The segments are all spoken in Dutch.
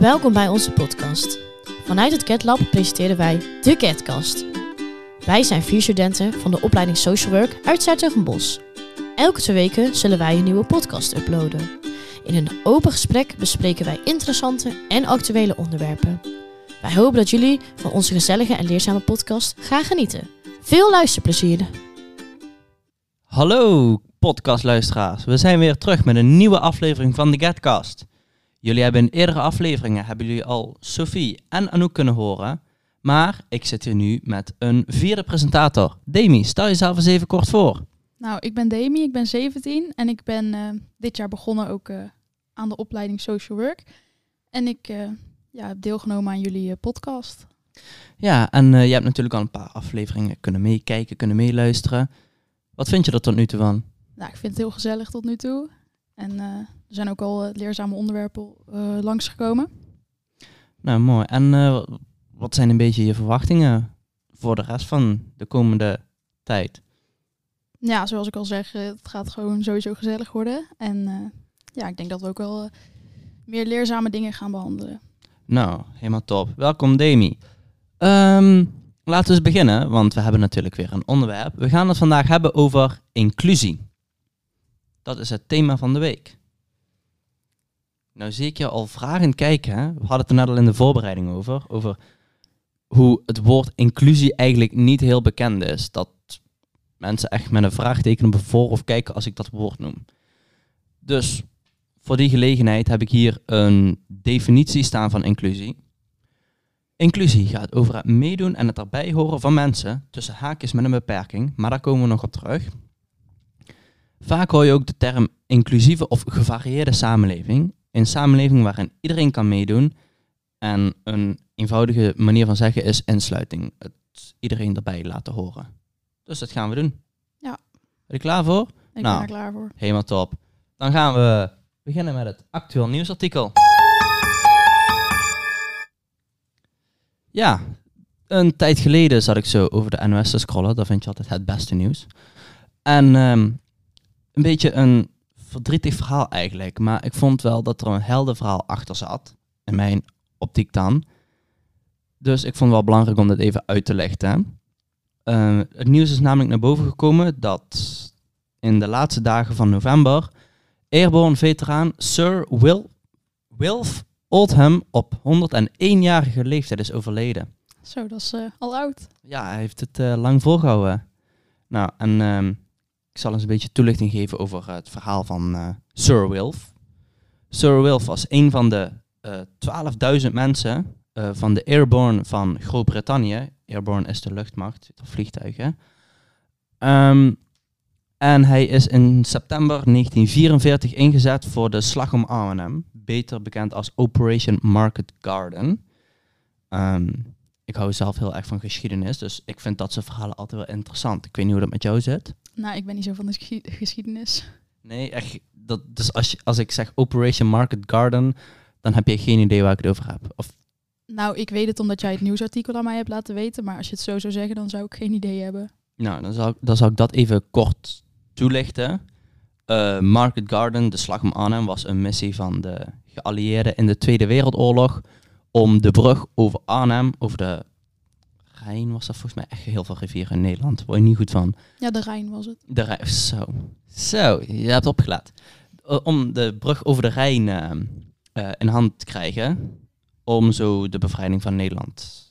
Welkom bij onze podcast. Vanuit het Cat Lab presenteren wij de Catcast. Wij zijn vier studenten van de opleiding Social Work uit Zuid-Bos. Elke twee weken zullen wij een nieuwe podcast uploaden. In een open gesprek bespreken wij interessante en actuele onderwerpen. Wij hopen dat jullie van onze gezellige en leerzame podcast gaan genieten. Veel luisterplezier! Hallo podcastluisteraars, we zijn weer terug met een nieuwe aflevering van de Getcast. Jullie hebben in eerdere afleveringen hebben jullie al Sophie en Anouk kunnen horen, maar ik zit hier nu met een vierde presentator. Demi, stel jezelf eens even kort voor. Nou, ik ben Demi, ik ben 17 en ik ben eh, dit jaar begonnen ook eh, aan de opleiding Social Work. En ik eh, ja, heb deelgenomen aan jullie podcast. Ja, en je hebt natuurlijk al een paar afleveringen kunnen meekijken, kunnen meeluisteren. Wat vind je er tot nu toe van? Nou, ik vind het heel gezellig tot nu toe. En er zijn ook al leerzame onderwerpen langsgekomen. Nou, mooi. En wat zijn een beetje je verwachtingen voor de rest van de komende tijd? Ja, zoals ik al zeg, het gaat gewoon sowieso gezellig worden. En ja, ik denk dat we ook wel meer leerzame dingen gaan behandelen. Nou, helemaal top. Welkom Demi. Ehm, laten we eens beginnen, want we hebben natuurlijk weer een onderwerp. We gaan het vandaag hebben over inclusie. Dat is het thema van de week. Nou zie ik je al vragend kijken. Hè? We hadden het er net al in de voorbereiding over. Over hoe het woord inclusie eigenlijk niet heel bekend is. Dat mensen echt met een vraagteken voor of kijken als ik dat woord noem. Dus voor die gelegenheid heb ik hier een definitie staan van inclusie. Inclusie gaat over het meedoen en het erbij horen van mensen tussen haakjes met een beperking, maar daar komen we nog op terug. Vaak hoor je ook de term inclusieve of gevarieerde samenleving. Een samenleving waarin iedereen kan meedoen en een eenvoudige manier van zeggen is insluiting. Het iedereen erbij laten horen. Dus dat gaan we doen. Ja. Ben je klaar voor? Ik nou, ben er klaar voor. Helemaal top. Dan gaan we beginnen met het actueel nieuwsartikel. Ja, een tijd geleden zat ik zo over de NOS te scrollen. Dat vind je altijd het beste nieuws. En um, een beetje een verdrietig verhaal eigenlijk. Maar ik vond wel dat er een helder verhaal achter zat. In mijn optiek dan. Dus ik vond het wel belangrijk om dit even uit te leggen. Uh, het nieuws is namelijk naar boven gekomen dat in de laatste dagen van november Airborne veteraan Sir Will, Wilf Oldham op 101-jarige leeftijd is overleden. Zo, dat is uh, al oud. Ja, hij heeft het uh, lang volgehouden. Nou, en um, ik zal eens een beetje toelichting geven over het verhaal van uh, Sir Wilf. Sir Wilf was een van de 12.000 mensen van de Airborne van Groot-Brittannië. Airborne is de luchtmacht, de vliegtuigen. Um, en hij is in september 1944 ingezet voor de Slag om Arnhem, beter bekend als Operation Market Garden. Um, ik hou zelf heel erg van geschiedenis, dus ik vind dat soort verhalen altijd wel interessant. Ik weet niet hoe dat met jou zit. Nou, ik ben niet zo van de geschiedenis. Nee, echt. Dat, dus als, je, als ik zeg Operation Market Garden, dan heb je geen idee waar ik het over heb. Of... Nou, ik weet het omdat jij het nieuwsartikel aan mij hebt laten weten, maar als je het zo zou zeggen, dan zou ik geen idee hebben. Nou, dan zal, dan zal ik dat even kort toelichten. Uh, Market Garden, de slag om Arnhem, was een missie van de geallieerden in de Tweede Wereldoorlog om de brug over Arnhem, over de Rijn was dat volgens mij echt heel veel rivieren in Nederland. Daar word je niet goed van. Ja, de Rijn was het. De Rijn, zo. Zo, je hebt opgelaten. Om de brug over de Rijn uh, in hand te krijgen, om zo de bevrijding van Nederland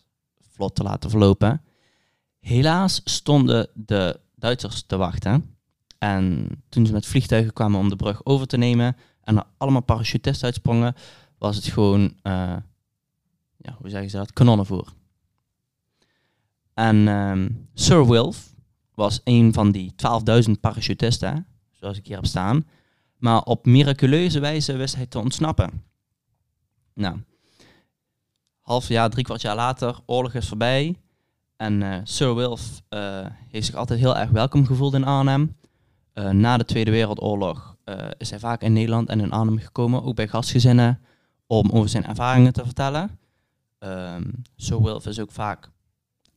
vlot te laten verlopen. Helaas stonden de Duitsers te wachten en toen ze met vliegtuigen kwamen om de brug over te nemen en er allemaal parachutisten uitsprongen, was het gewoon, uh, ja, hoe zeggen ze dat, kanonnenvoer. En um, Sir Wilf was een van die 12.000 parachutisten, zoals ik hier heb staan. Maar op miraculeuze wijze wist hij te ontsnappen. Nou, half jaar, drie kwart jaar later, oorlog is voorbij. En uh, Sir Wilf uh, heeft zich altijd heel erg welkom gevoeld in Arnhem. Uh, na de Tweede Wereldoorlog is hij vaak in Nederland en in Arnhem gekomen, ook bij gastgezinnen, om over zijn ervaringen te vertellen. Um, Sir Wilf is ook vaak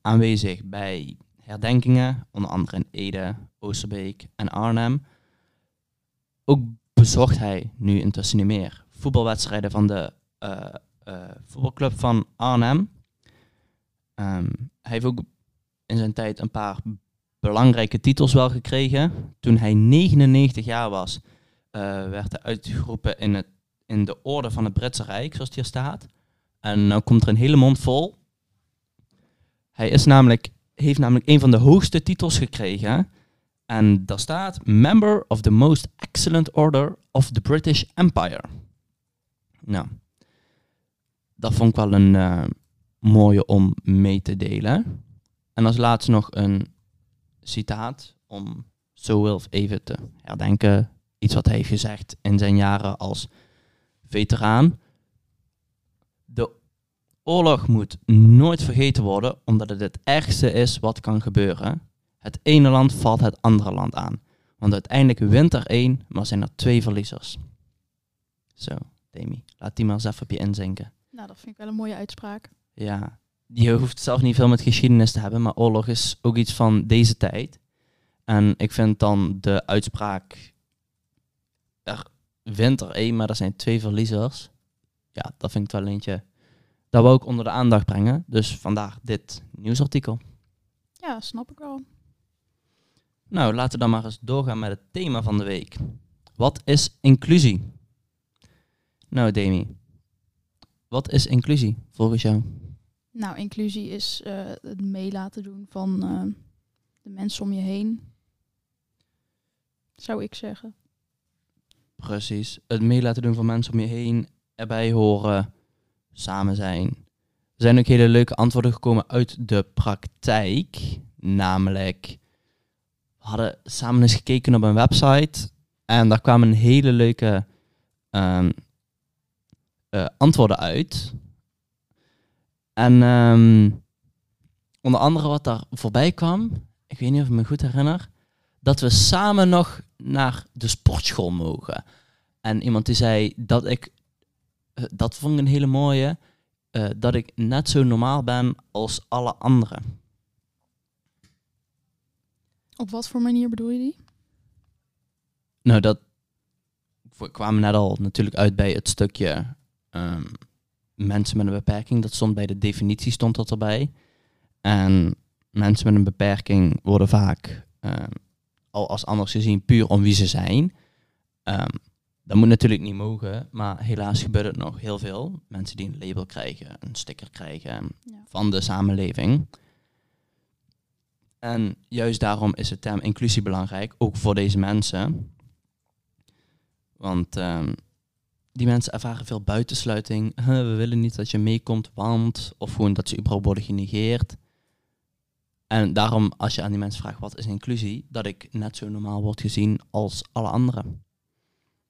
aanwezig bij herdenkingen, onder andere in Ede, Oosterbeek en Arnhem. Ook bezocht hij nu intussen niet meer voetbalwedstrijden van de uh, eh, voetbalclub van Arnhem. Ehm, hij heeft ook in zijn tijd een paar belangrijke titels wel gekregen. Toen hij 99 jaar was, eh, werd hij uitgeroepen in, het, in de orde van het Britse Rijk, zoals het hier staat. En nu komt er een hele mond vol. Hij is namelijk, heeft namelijk een van de hoogste titels gekregen. En daar staat Member of the Most Excellent Order of the British Empire. Nou, dat vond ik wel een eh, mooie om mee te delen. En als laatste nog een citaat om zo Wilf even te herdenken. Iets wat hij heeft gezegd in zijn jaren als veteraan. Oorlog moet nooit vergeten worden, omdat het het ergste is wat kan gebeuren. Het ene land valt het andere land aan. Want uiteindelijk wint er één, maar zijn er twee verliezers. Zo, Demi, laat die maar eens even op je inzinken. Nou, dat vind ik wel een mooie uitspraak. Ja, je hoeft zelf niet veel met geschiedenis te hebben, maar oorlog is ook iets van deze tijd. En ik vind dan de uitspraak, er wint er één, maar er zijn twee verliezers. Ja, dat vind ik wel eentje, dat wil ik onder de aandacht brengen. Dus vandaar dit nieuwsartikel. Ja, snap ik wel. Nou, laten we dan maar eens doorgaan met het thema van de week. Wat is inclusie? Nou, Demi, wat is inclusie volgens jou? Nou, inclusie is eh, het mee laten doen van eh, de mensen om je heen. Zou ik zeggen. Precies. Het mee laten doen van mensen om je heen, erbij horen, samen zijn. Er zijn ook hele leuke antwoorden gekomen uit de praktijk. Namelijk, we hadden samen eens gekeken op een website en daar kwamen hele leuke ehm, eh, antwoorden uit. En ehm, onder andere wat daar voorbij kwam, ik weet niet of ik me goed herinner, dat we samen nog naar de sportschool mogen. En iemand die zei dat ik, dat vond ik een hele mooie, eh, dat ik net zo normaal ben als alle anderen. Op wat voor manier bedoel je die? Nou, dat we kwamen net al natuurlijk uit bij het stukje ehm, mensen met een beperking. Dat stond bij de definitie stond dat erbij. En mensen met een beperking worden vaak ehm, al als anders gezien puur om wie ze zijn. Ehm, dat moet natuurlijk niet mogen, maar helaas gebeurt het nog heel veel. Mensen die een label krijgen, een sticker krijgen Ja. van de samenleving. En juist daarom is de term inclusie belangrijk, ook voor deze mensen. Want ehm, die mensen ervaren veel buitensluiting. Huh, we willen niet dat je meekomt, want... Of gewoon dat ze überhaupt worden genegeerd. En daarom, als je aan die mensen vraagt wat is inclusie, dat ik net zo normaal word gezien als alle anderen.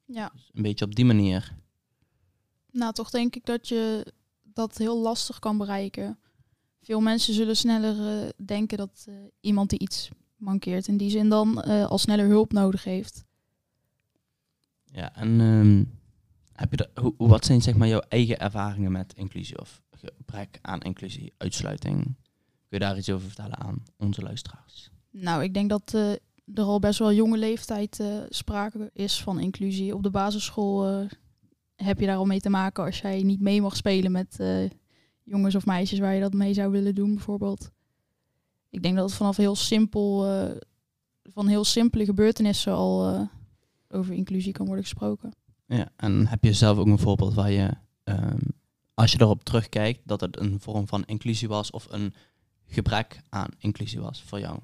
Ja. Dus een beetje op die manier. Nou, toch denk ik dat je dat heel lastig kan bereiken. Veel mensen zullen sneller eh, denken dat eh, iemand die iets mankeert in die zin dan eh, al sneller hulp nodig heeft. Ja, en ehm, heb je hoe, wat zijn zeg maar jouw eigen ervaringen met inclusie of gebrek aan inclusie, uitsluiting? Kun je daar iets over vertellen aan onze luisteraars? Nou, ik denk dat er al best wel jonge leeftijd eh, sprake is van inclusie. Op de basisschool eh, heb je daar al mee te maken als jij niet mee mag spelen met eh, jongens of meisjes waar je dat mee zou willen doen, bijvoorbeeld. Ik denk dat het vanaf heel simpel, van heel simpele gebeurtenissen al over inclusie kan worden gesproken. Ja, en heb je zelf ook een voorbeeld waar je, ehm, als je erop terugkijkt, dat het een vorm van inclusie was of een gebrek aan inclusie was voor jou?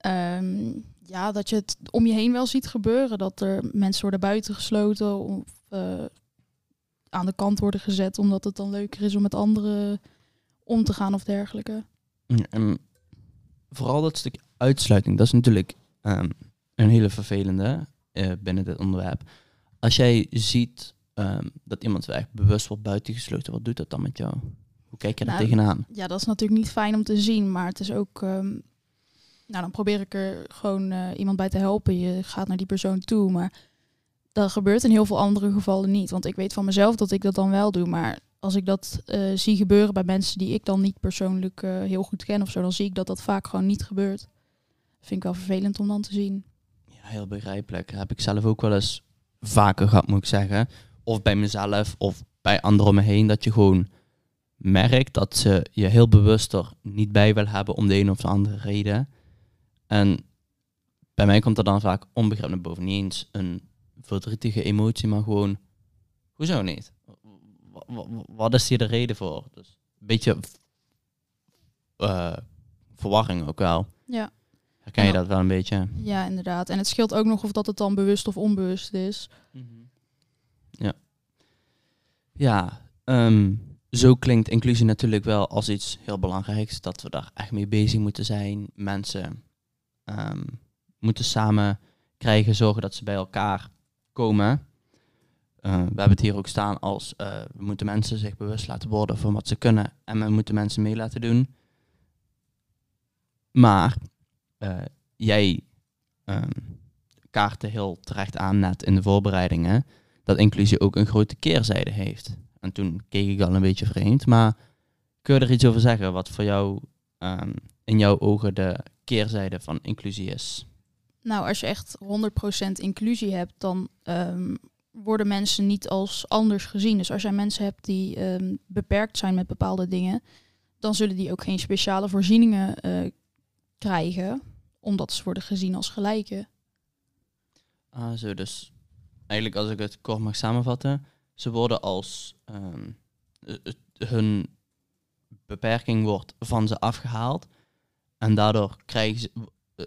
Ehm, ja, dat je het om je heen wel ziet gebeuren. Dat er mensen worden buitengesloten of eh, aan de kant worden gezet omdat het dan leuker is om met anderen om te gaan of dergelijke. Ja, En vooral dat stuk uitsluiting, dat is natuurlijk ehm, een hele vervelende eh, binnen dit onderwerp. Als jij ziet ehm, dat iemand echt bewust wordt buitengesloten, wat doet dat dan met jou? Hoe kijk je daar Nou, tegenaan? Ja, dat is natuurlijk niet fijn om te zien, maar het is ook. Nou, dan probeer ik er gewoon eh, iemand bij te helpen. Je gaat naar die persoon toe, maar dat gebeurt in heel veel andere gevallen niet. Want ik weet van mezelf dat ik dat dan wel doe, maar als ik dat eh, zie gebeuren bij mensen die ik dan niet persoonlijk eh, heel goed ken of zo, dan zie ik dat dat vaak gewoon niet gebeurt. Vind ik wel vervelend om dan te zien. Ja, heel begrijpelijk. Heb ik zelf ook wel eens vaker gehad, moet ik zeggen. of bij mezelf of bij anderen om me heen, dat je gewoon merkt dat ze je heel bewust er niet bij wil hebben om de een of de andere reden. En bij mij komt er dan vaak onbegrip naar boven. Niet eens een verdrietige emotie, maar gewoon, hoezo niet? Wa- wa- wa- Wat is hier de reden voor? Dus een beetje eh, verwarring ook wel. Ja. Herken je Ja. dat wel een beetje? ja, inderdaad. En het scheelt ook nog of dat het dan bewust of onbewust is. Ja. Ja, ehm, zo klinkt inclusie natuurlijk wel als iets heel belangrijks. Dat we daar echt mee bezig moeten zijn. Mensen ehm, moeten samen krijgen, zorgen dat ze bij elkaar komen. Eh, we hebben het hier ook staan als eh, we moeten mensen zich bewust laten worden van wat ze kunnen. En we moeten mensen mee laten doen. Maar eh, jij ehm kaartte heel terecht aan net in de voorbereidingen dat inclusie ook een grote keerzijde heeft. En toen keek ik al een beetje vreemd, maar kun je er iets over zeggen wat voor jou ehm, in jouw ogen de keerzijde van inclusie is? Nou, als je echt 100% inclusie hebt, dan ehm, worden mensen niet als anders gezien. Dus als jij mensen hebt die ehm, beperkt zijn met bepaalde dingen, dan zullen die ook geen speciale voorzieningen eh, krijgen, omdat ze worden gezien als gelijke. Ah, zo dus. Eigenlijk als ik het kort mag samenvatten, ze worden als ehm, eh, hun beperking wordt van ze afgehaald en daardoor krijgen ze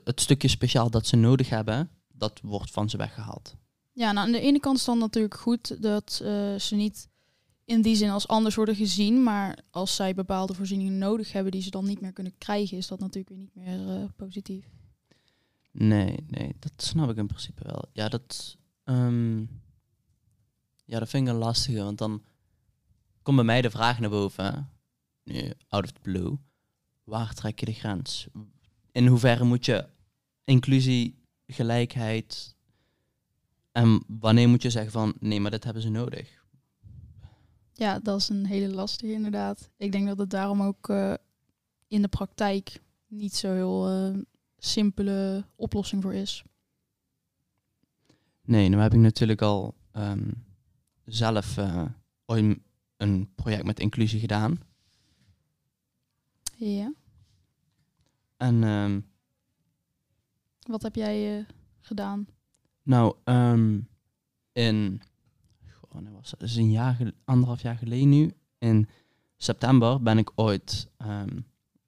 het stukje speciaal dat ze nodig hebben, dat wordt van ze weggehaald. Ja, nou, aan de ene kant is dan natuurlijk goed dat eh, ze niet in die zin als anders worden gezien, maar als zij bepaalde voorzieningen nodig hebben die ze dan niet meer kunnen krijgen, is dat natuurlijk weer niet meer eh, positief. Nee, nee, dat snap ik in principe wel. Ja, dat, ehm, ja, dat vind ik een lastige, want dan komt bij mij de vraag naar boven, nu out of the blue, waar trek je de grens? In hoeverre moet je inclusie, gelijkheid, en wanneer moet je zeggen van, nee, maar dit hebben ze nodig? Ja, dat is een hele lastige inderdaad. Ik denk dat het daarom ook eh, in de praktijk niet zo heel eh, simpele oplossing voor is. Nee, nu heb ik natuurlijk al ehm, zelf eh, ooit een project met inclusie gedaan. Ja. En ehm, Wat heb jij eh, gedaan? Nou, ehm, in goh, was? Dat is een jaar, anderhalf jaar geleden nu. In september ben ik ooit ehm,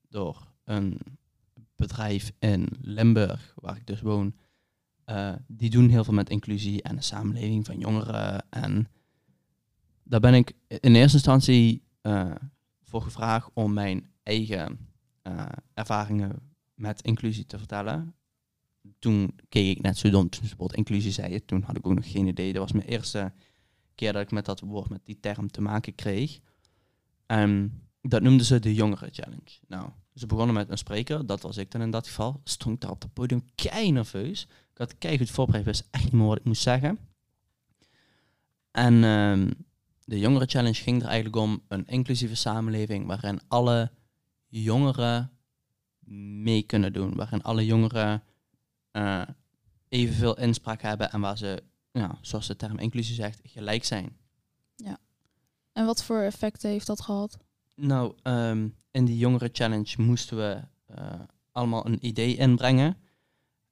door een bedrijf in Limburg, waar ik dus woon, eh, die doen heel veel met inclusie en de samenleving van jongeren. En daar ben ik in eerste instantie eh, voor gevraagd om mijn eigen eh, ervaringen met inclusie te vertellen toen keek ik net zo dom toen inclusie zei. Toen had ik ook nog geen idee. Dat was mijn eerste keer dat ik met dat woord, met die term te maken kreeg. En dat noemden ze de Jongeren Challenge. Nou, ze begonnen met een spreker, dat was ik dan in dat geval. Stond daar op het podium kei nerveus. Ik had kei goed voorbereid, wist echt niet meer wat ik moest zeggen. En ehm, de Jongeren Challenge ging er eigenlijk om een inclusieve samenleving waarin alle jongeren mee kunnen doen. Waarin alle jongeren eh, evenveel inspraak hebben en waar ze, ja, zoals de term inclusie zegt, gelijk zijn. En wat voor effecten heeft dat gehad? Nou, ehm, in die jongeren challenge moesten we eh, allemaal een idee inbrengen.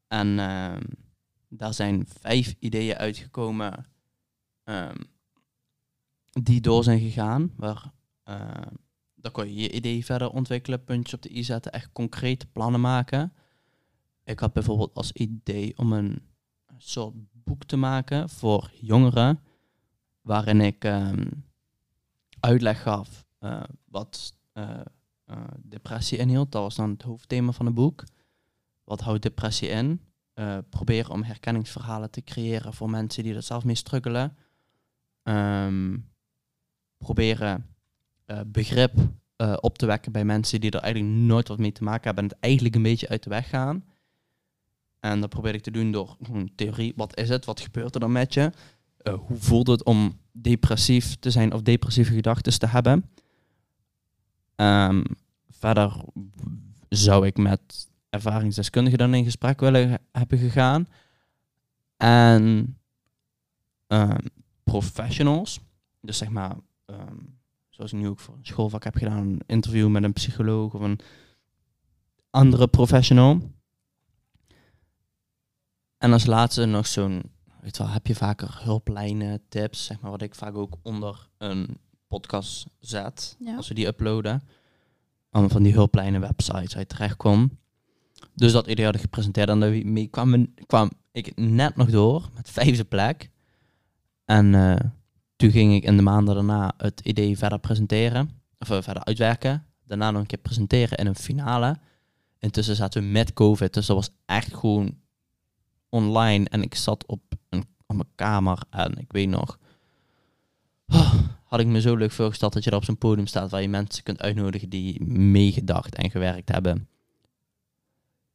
En ehm, daar zijn vijf ideeën uitgekomen ehm, die door zijn gegaan. Waar, eh, daar kon je je idee verder ontwikkelen, puntjes op de i zetten, echt concrete plannen maken. Ik had bijvoorbeeld als idee om een soort boek te maken voor jongeren, waarin ik ehm, uitleg gaf eh, wat eh, eh, depressie inhield. Dat was dan het hoofdthema van het boek. Wat houdt depressie in? Proberen om herkenningsverhalen te creëren voor mensen die er zelf mee struggelen. Ehm, proberen eh, begrip eh, op te wekken bij mensen die er eigenlijk nooit wat mee te maken hebben en het eigenlijk een beetje uit de weg gaan. En dat probeer ik te doen door gewoon theorie. Wat is het? Wat gebeurt er dan met je? Eh, hoe voelt het om depressief te zijn of depressieve gedachten te hebben? Ehm, verder zou ik met ervaringsdeskundigen dan in gesprek willen hebben gegaan. En ehm, professionals. Dus zeg maar, ehm, zoals ik nu ook voor een schoolvak heb gedaan, een interview met een psycholoog of een andere professional. En als laatste nog zo'n, weet wel, heb je vaker hulplijnen, tips, zeg maar, wat ik vaak ook onder een podcast zet, Ja. als we die uploaden. Allemaal van die hulplijnen websites uit terecht kwam. Dus dat idee hadden gepresenteerd en daarmee kwam, kwam ik net nog door met vijfde plek. En eh, toen ging ik in de maanden daarna het idee verder presenteren, of eh, verder uitwerken. Daarna nog een keer presenteren in een finale. Intussen zaten we met COVID, dus dat was echt gewoon online. En ik zat op, een, op mijn kamer en ik weet nog, oh, had ik me zo leuk voorgesteld dat je er op zo'n podium staat waar je mensen kunt uitnodigen die meegedacht en gewerkt hebben.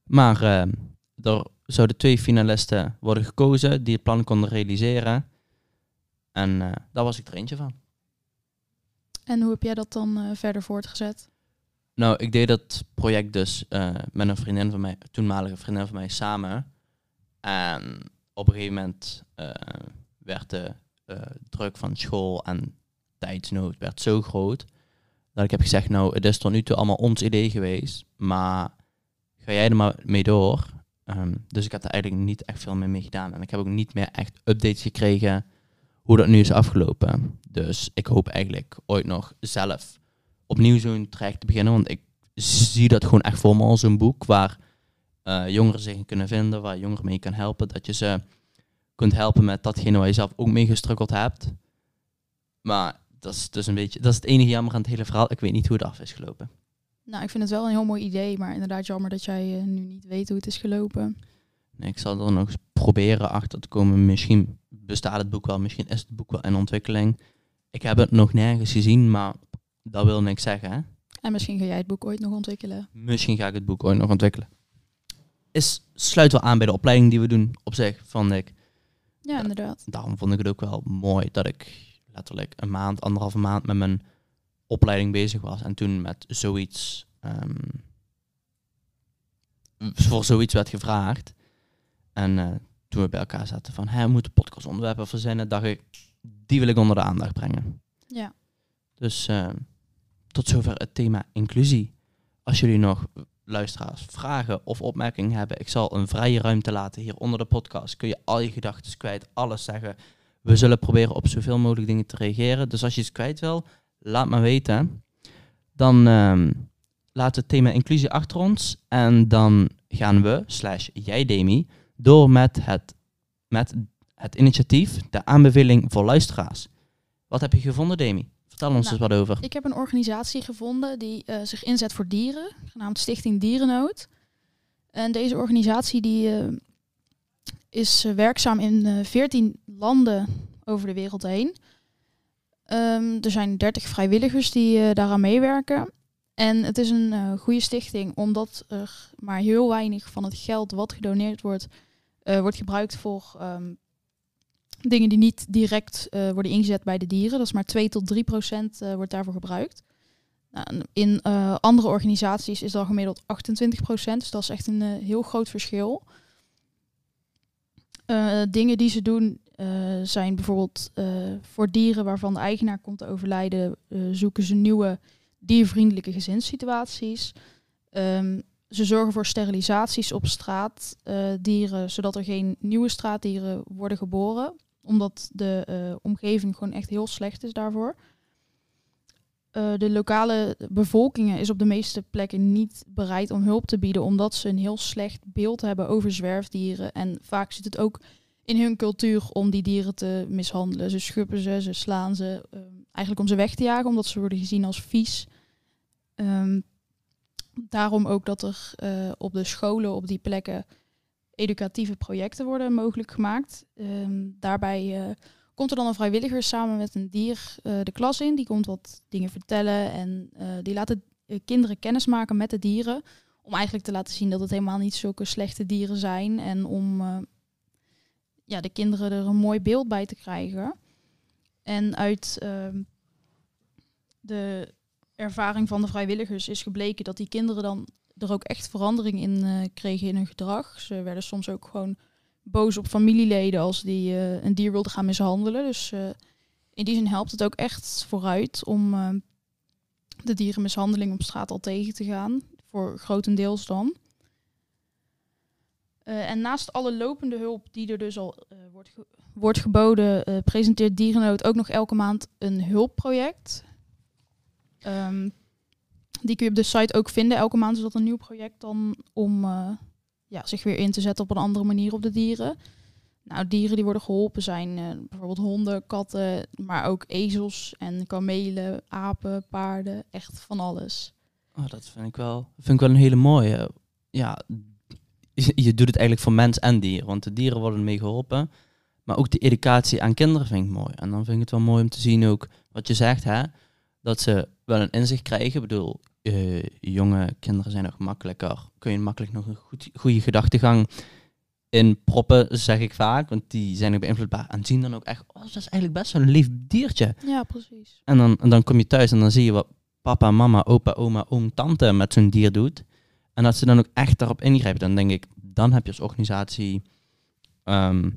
Maar eh, er zouden twee finalisten worden gekozen die het plan konden realiseren. En eh, daar was ik er eentje van. En hoe heb jij dat dan eh, verder voortgezet? Nou, ik deed dat project dus eh, met een vriendin van mij, toenmalige vriendin van mij, samen. En op een gegeven moment werd de druk van school en tijdsnood werd zo groot dat ik heb gezegd, nou, het is tot nu toe allemaal ons idee geweest, maar ga jij er maar mee door. Ehm, dus ik heb er eigenlijk niet echt veel meer mee gedaan. En ik heb ook niet meer echt updates gekregen hoe dat nu is afgelopen. Dus ik hoop eigenlijk ooit nog zelf opnieuw zo'n traject te beginnen. Want ik zie dat gewoon echt voor me als een boek waar eh, jongeren zich in kunnen vinden, waar jongeren mee kan helpen. Dat je ze kunt helpen met datgene waar je zelf ook mee gestrukkeld hebt. Maar dat is dus een beetje, dat is het enige jammer aan het hele verhaal. Ik weet niet hoe het af is gelopen. Nou, ik vind het wel een heel mooi idee, maar inderdaad jammer dat jij eh, nu niet weet hoe het is gelopen. Ik zal er nog eens proberen achter te komen. Misschien bestaat het boek wel, misschien is het boek wel in ontwikkeling. Ik heb het nog nergens gezien, maar dat wil niks zeggen. Hè? En misschien ga jij het boek ooit nog ontwikkelen. Misschien ga ik het boek ooit nog ontwikkelen. Is, sluit wel aan bij de opleiding die we doen op zich, vond ik. Ja, Ja. inderdaad. Daarom vond ik het ook wel mooi dat ik letterlijk een maand, anderhalve maand met mijn opleiding bezig was. En toen met zoiets, ehm, voor zoiets werd gevraagd. En eh, toen we bij elkaar zaten van, hè, we moeten podcastonderwerpen verzinnen, dacht ik, die wil ik onder de aandacht brengen. Ja. Dus eh, tot zover het thema inclusie. Als jullie nog luisteraars vragen of opmerkingen hebben, ik zal een vrije ruimte laten hier onder de podcast. Kun je al je gedachten kwijt, alles zeggen. We zullen proberen op zoveel mogelijk dingen te reageren. Dus als je iets kwijt wil, laat me weten. Dan ehm laten we het thema inclusie achter ons. En dan gaan we, slash jij Demi, door met het, met het initiatief, de aanbeveling voor luisteraars. Wat heb je gevonden, Demi? Vertel ons Nou, eens wat over. Ik heb een organisatie gevonden die eh, zich inzet voor dieren, genaamd Stichting Dierennood. En deze organisatie die, eh, is eh, werkzaam in eh 14 landen over de wereld heen. Ehm, er zijn 30 vrijwilligers die daaraan meewerken. En het is een goede stichting omdat er maar heel weinig van het geld wat gedoneerd wordt, eh, wordt gebruikt voor ehm, dingen die niet direct eh, worden ingezet bij de dieren. Dat is maar 2 tot 3 procent eh, wordt daarvoor gebruikt. Nou, in andere organisaties is dat gemiddeld 28 procent. Dus dat is echt een heel groot verschil. Dingen die ze doen zijn bijvoorbeeld voor dieren waarvan de eigenaar komt te overlijden, zoeken ze nieuwe diervriendelijke gezinssituaties. Ehm, ze zorgen voor sterilisaties op straatdieren, zodat er geen nieuwe straatdieren worden geboren omdat de eh, omgeving gewoon echt heel slecht is daarvoor. Eh, de lokale bevolking is op de meeste plekken niet bereid om hulp te bieden, omdat ze een heel slecht beeld hebben over zwerfdieren. En vaak zit het ook in hun cultuur om die dieren te mishandelen. Ze schuppen ze, ze slaan ze, eh, eigenlijk om ze weg te jagen, omdat ze worden gezien als vies. Ehm, daarom ook dat er eh, op de scholen op die plekken educatieve projecten worden mogelijk gemaakt. Ehm, daarbij eh, komt er dan een vrijwilliger samen met een dier eh, de klas in. Die komt wat dingen vertellen en die laat de kinderen kennis maken met de dieren. Om eigenlijk te laten zien dat het helemaal niet zulke slechte dieren zijn. En om ja, de kinderen er een mooi beeld bij te krijgen. En uit ehm, de ervaring van de vrijwilligers is gebleken dat die kinderen dan er ook echt verandering in eh, kregen in hun gedrag. Ze werden soms ook gewoon boos op familieleden als die eh, een dier wilden gaan mishandelen. Dus eh, in die zin helpt het ook echt vooruit om de dierenmishandeling op straat al tegen te gaan. Voor grotendeels dan. En naast alle lopende hulp die er dus al wordt, wordt geboden, presenteert Dierennood ook nog elke maand een hulpproject. Ehm, die kun je op de site ook vinden. Elke maand is dat een nieuw project dan om eh, ja, zich weer in te zetten op een andere manier op de dieren. Nou, dieren die worden geholpen zijn eh, bijvoorbeeld honden, katten, maar ook ezels en kamelen, apen, paarden, echt van alles. Oh, dat vind ik wel, vind ik wel een hele mooie. Ja, je, doet het eigenlijk voor mens en dier, want de dieren worden mee geholpen. Maar ook de educatie aan kinderen vind ik mooi. En dan vind ik het wel mooi om te zien ook wat je zegt, hè, dat ze wel een inzicht krijgen. Ik bedoel, eh, jonge kinderen zijn nog makkelijker. Kun je makkelijk nog een goed, goede gedachtegang in proppen, zeg ik vaak. Want die zijn ook beïnvloedbaar. En zien dan ook echt, oh, dat is eigenlijk best wel een lief diertje. Ja, precies. En dan, en dan kom je thuis en dan zie je wat papa, mama, opa, oma, oom, tante met zo'n dier doet. En dat ze dan ook echt daarop ingrijpen. Dan denk ik, dan heb je als organisatie... ehm,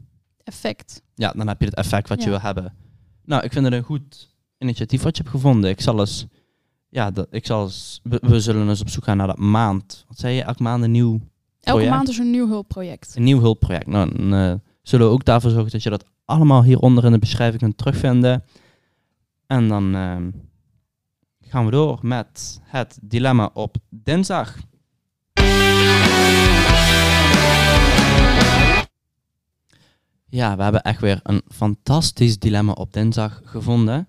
Effect. ja, dan heb je het effect wat je wil hebben. Nou, ik vind het een goed initiatief wat je hebt gevonden. Ik zal eens... Ja, dat, ik zal eens, we, we zullen eens op zoek gaan naar dat maand. Wat zei je? Elke maand een nieuw, Elke Project. maand is er een nieuw hulpproject. een nieuw hulpproject. Nou, dan eh, zullen we ook daarvoor zorgen dat je dat allemaal hieronder in de beschrijving kunt terugvinden. En dan ehm, gaan we door met het dilemma op dinsdag. Ja, we hebben echt weer een fantastisch dilemma op dinsdag gevonden.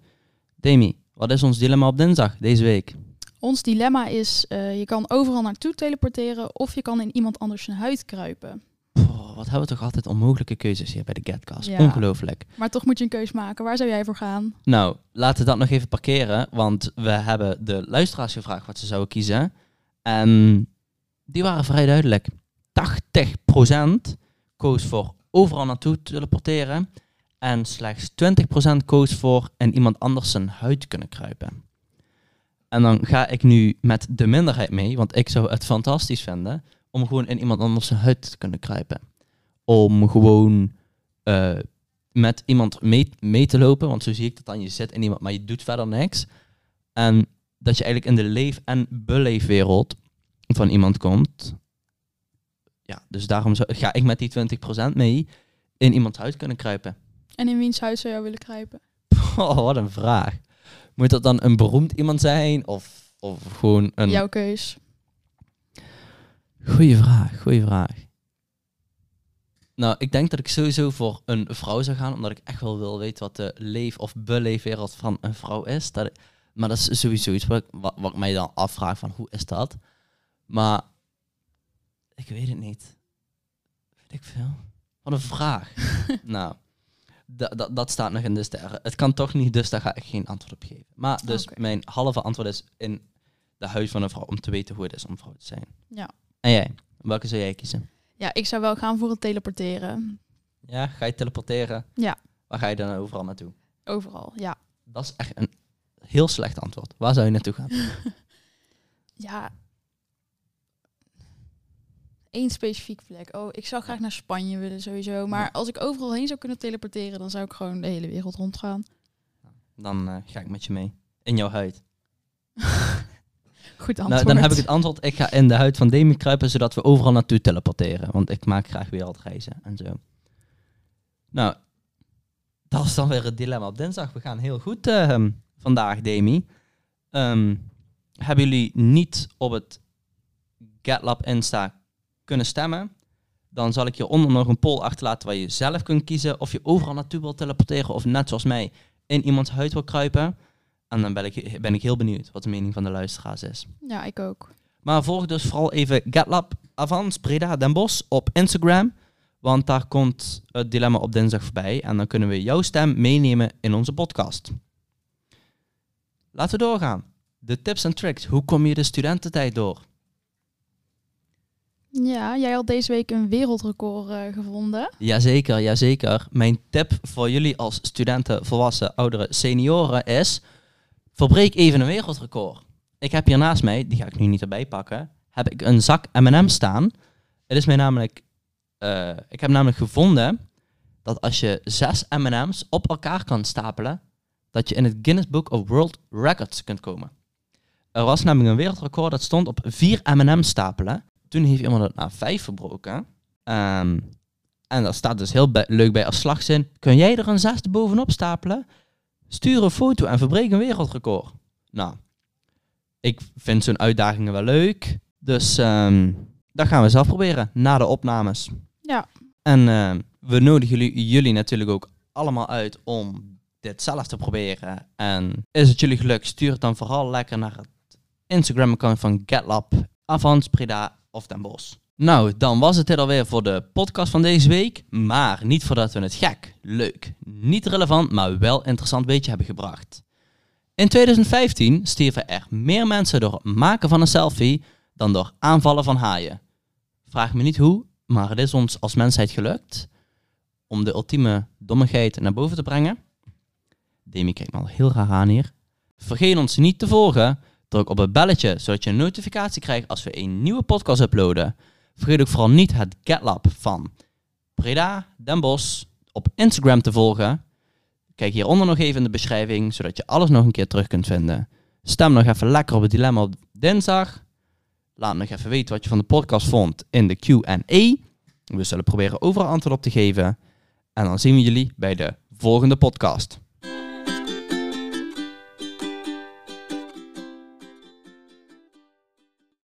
Demi, wat is ons dilemma op dinsdag deze week? Ons dilemma is, eh, je kan overal naartoe teleporteren of je kan in iemand anders zijn huid kruipen. Poh, wat hebben we toch altijd onmogelijke keuzes hier bij de Getcast. Ja. Ongelooflijk. Maar toch moet je een keus maken. Waar zou jij voor gaan? Nou, laten we dat nog even parkeren, want we hebben de luisteraars gevraagd wat ze zouden kiezen. En die waren vrij duidelijk. 80% koos voor overal naartoe teleporteren en slechts 20% koos voor in iemand anders zijn huid kunnen kruipen. En dan ga ik nu met de minderheid mee, want ik zou het fantastisch vinden om gewoon in iemand anders zijn huid te kunnen kruipen. Om gewoon eh, met iemand mee, mee te lopen, want zo zie ik dat dan. Je zit in iemand, maar je doet verder niks. En dat je eigenlijk in de leef- en beleefwereld van iemand komt. Ja, dus daarom zou- ga ik met die 20% mee in iemands huid kunnen kruipen. En in wiens huid zou jij willen kruipen? Oh, wat een vraag. Moet dat dan een beroemd iemand zijn? Of, of gewoon een... Jouw keus. Goeie vraag, goeie vraag. Nou, ik denk dat ik sowieso voor een vrouw zou gaan, omdat ik echt wel wil weten wat de leef- of beleefwereld van een vrouw is. Dat, maar dat is sowieso iets wat, ik- wat, wat ik mij dan afvraag van hoe is dat? Maar ik weet het niet. Weet ik veel. Wat een vraag. nou, da- da- dat staat nog in de sterren. Het kan toch niet, dus daar ga ik geen antwoord op geven. Maar dus mijn halve antwoord is in de huid van een vrouw, om te weten hoe het is om vrouw te zijn. Ja. En jij? Welke zou jij kiezen? Ja, ik zou wel gaan voor het teleporteren. Ja, ga je teleporteren? Ja. Waar ga je dan overal naartoe? Overal, ja. Dat is echt een heel slecht antwoord. Waar zou je naartoe gaan? Ja. Eén specifiek plek. Oh, ik zou graag naar Spanje willen sowieso. Maar als ik overal heen zou kunnen teleporteren, dan zou ik gewoon de hele wereld rondgaan. Dan eh, ga ik met je mee. In jouw huid. Goed antwoord. Nou, dan heb ik het antwoord. Ik ga in de huid van Demi kruipen, zodat we overal naartoe teleporteren. Want ik maak graag wereldreizen en zo. Nou, dat is dan weer het dilemma op dinsdag. We gaan heel goed eh, vandaag, Demi. Ehm, hebben jullie niet op het GetLab Insta kunnen stemmen? Dan zal ik hieronder nog een poll achterlaten waar je zelf kunt kiezen of je overal naartoe wilt teleporteren of net zoals mij in iemands huid wil kruipen. En dan ben ik, ben ik heel benieuwd wat de mening van de luisteraars is. Ja, ik ook. Maar volg dus vooral even GetLab Avans Breda Den Bosch op Instagram. Want daar komt het dilemma op dinsdag voorbij. En dan kunnen we jouw stem meenemen in onze podcast. Laten we doorgaan. De tips en tricks. Hoe kom je de studententijd door? Ja, jij had deze week een wereldrecord eh, gevonden. Jazeker, jazeker. Mijn tip voor jullie als studenten, volwassen, ouderen, senioren is... Verbreek even een wereldrecord. Ik heb hier naast mij, die ga ik nu niet erbij pakken, heb ik een zak M&M's staan. Het is mij namelijk eh, ik heb namelijk gevonden dat als je zes M&M's op elkaar kan stapelen, dat je in het Guinness Book of World Records kunt komen. Er was namelijk een wereldrecord dat stond op vier M&M's stapelen. Toen heeft iemand het naar vijf verbroken. Ehm, en dat staat dus heel leuk bij als slagzin. Kun jij er een zesde bovenop stapelen? Stuur een foto en verbreek een wereldrecord. Nou, ik vind zo'n uitdagingen wel leuk. Dus ehm, dat gaan we zelf proberen na de opnames. Ja. En ehm, we nodigen jullie, jullie natuurlijk ook allemaal uit om dit zelf te proberen. En is het jullie gelukt, stuur het dan vooral lekker naar het Instagram-account van GetLab, Avans, Preda of Den Bosch. Nou, dan was het dit alweer voor de podcast van deze week. Maar niet voordat we het gek, leuk, niet relevant, maar wel interessant weetje hebben gebracht. In 2015 stierven er meer mensen door het maken van een selfie dan door aanvallen van haaien. Vraag me niet hoe, maar het is ons als mensheid gelukt om de ultieme dommigheid naar boven te brengen. Demi kijkt me al heel raar aan hier. Vergeet ons niet te volgen. Druk op het belletje, zodat je een notificatie krijgt als we een nieuwe podcast uploaden. Vergeet ook vooral niet het GetLab van Breda Den Bosch op Instagram te volgen. Kijk hieronder nog even in de beschrijving, zodat je alles nog een keer terug kunt vinden. Stem nog even lekker op het dilemma op dinsdag. Laat nog even weten wat je van de podcast vond in de Q&A. We zullen proberen overal antwoord op te geven. En dan zien we jullie bij de volgende podcast.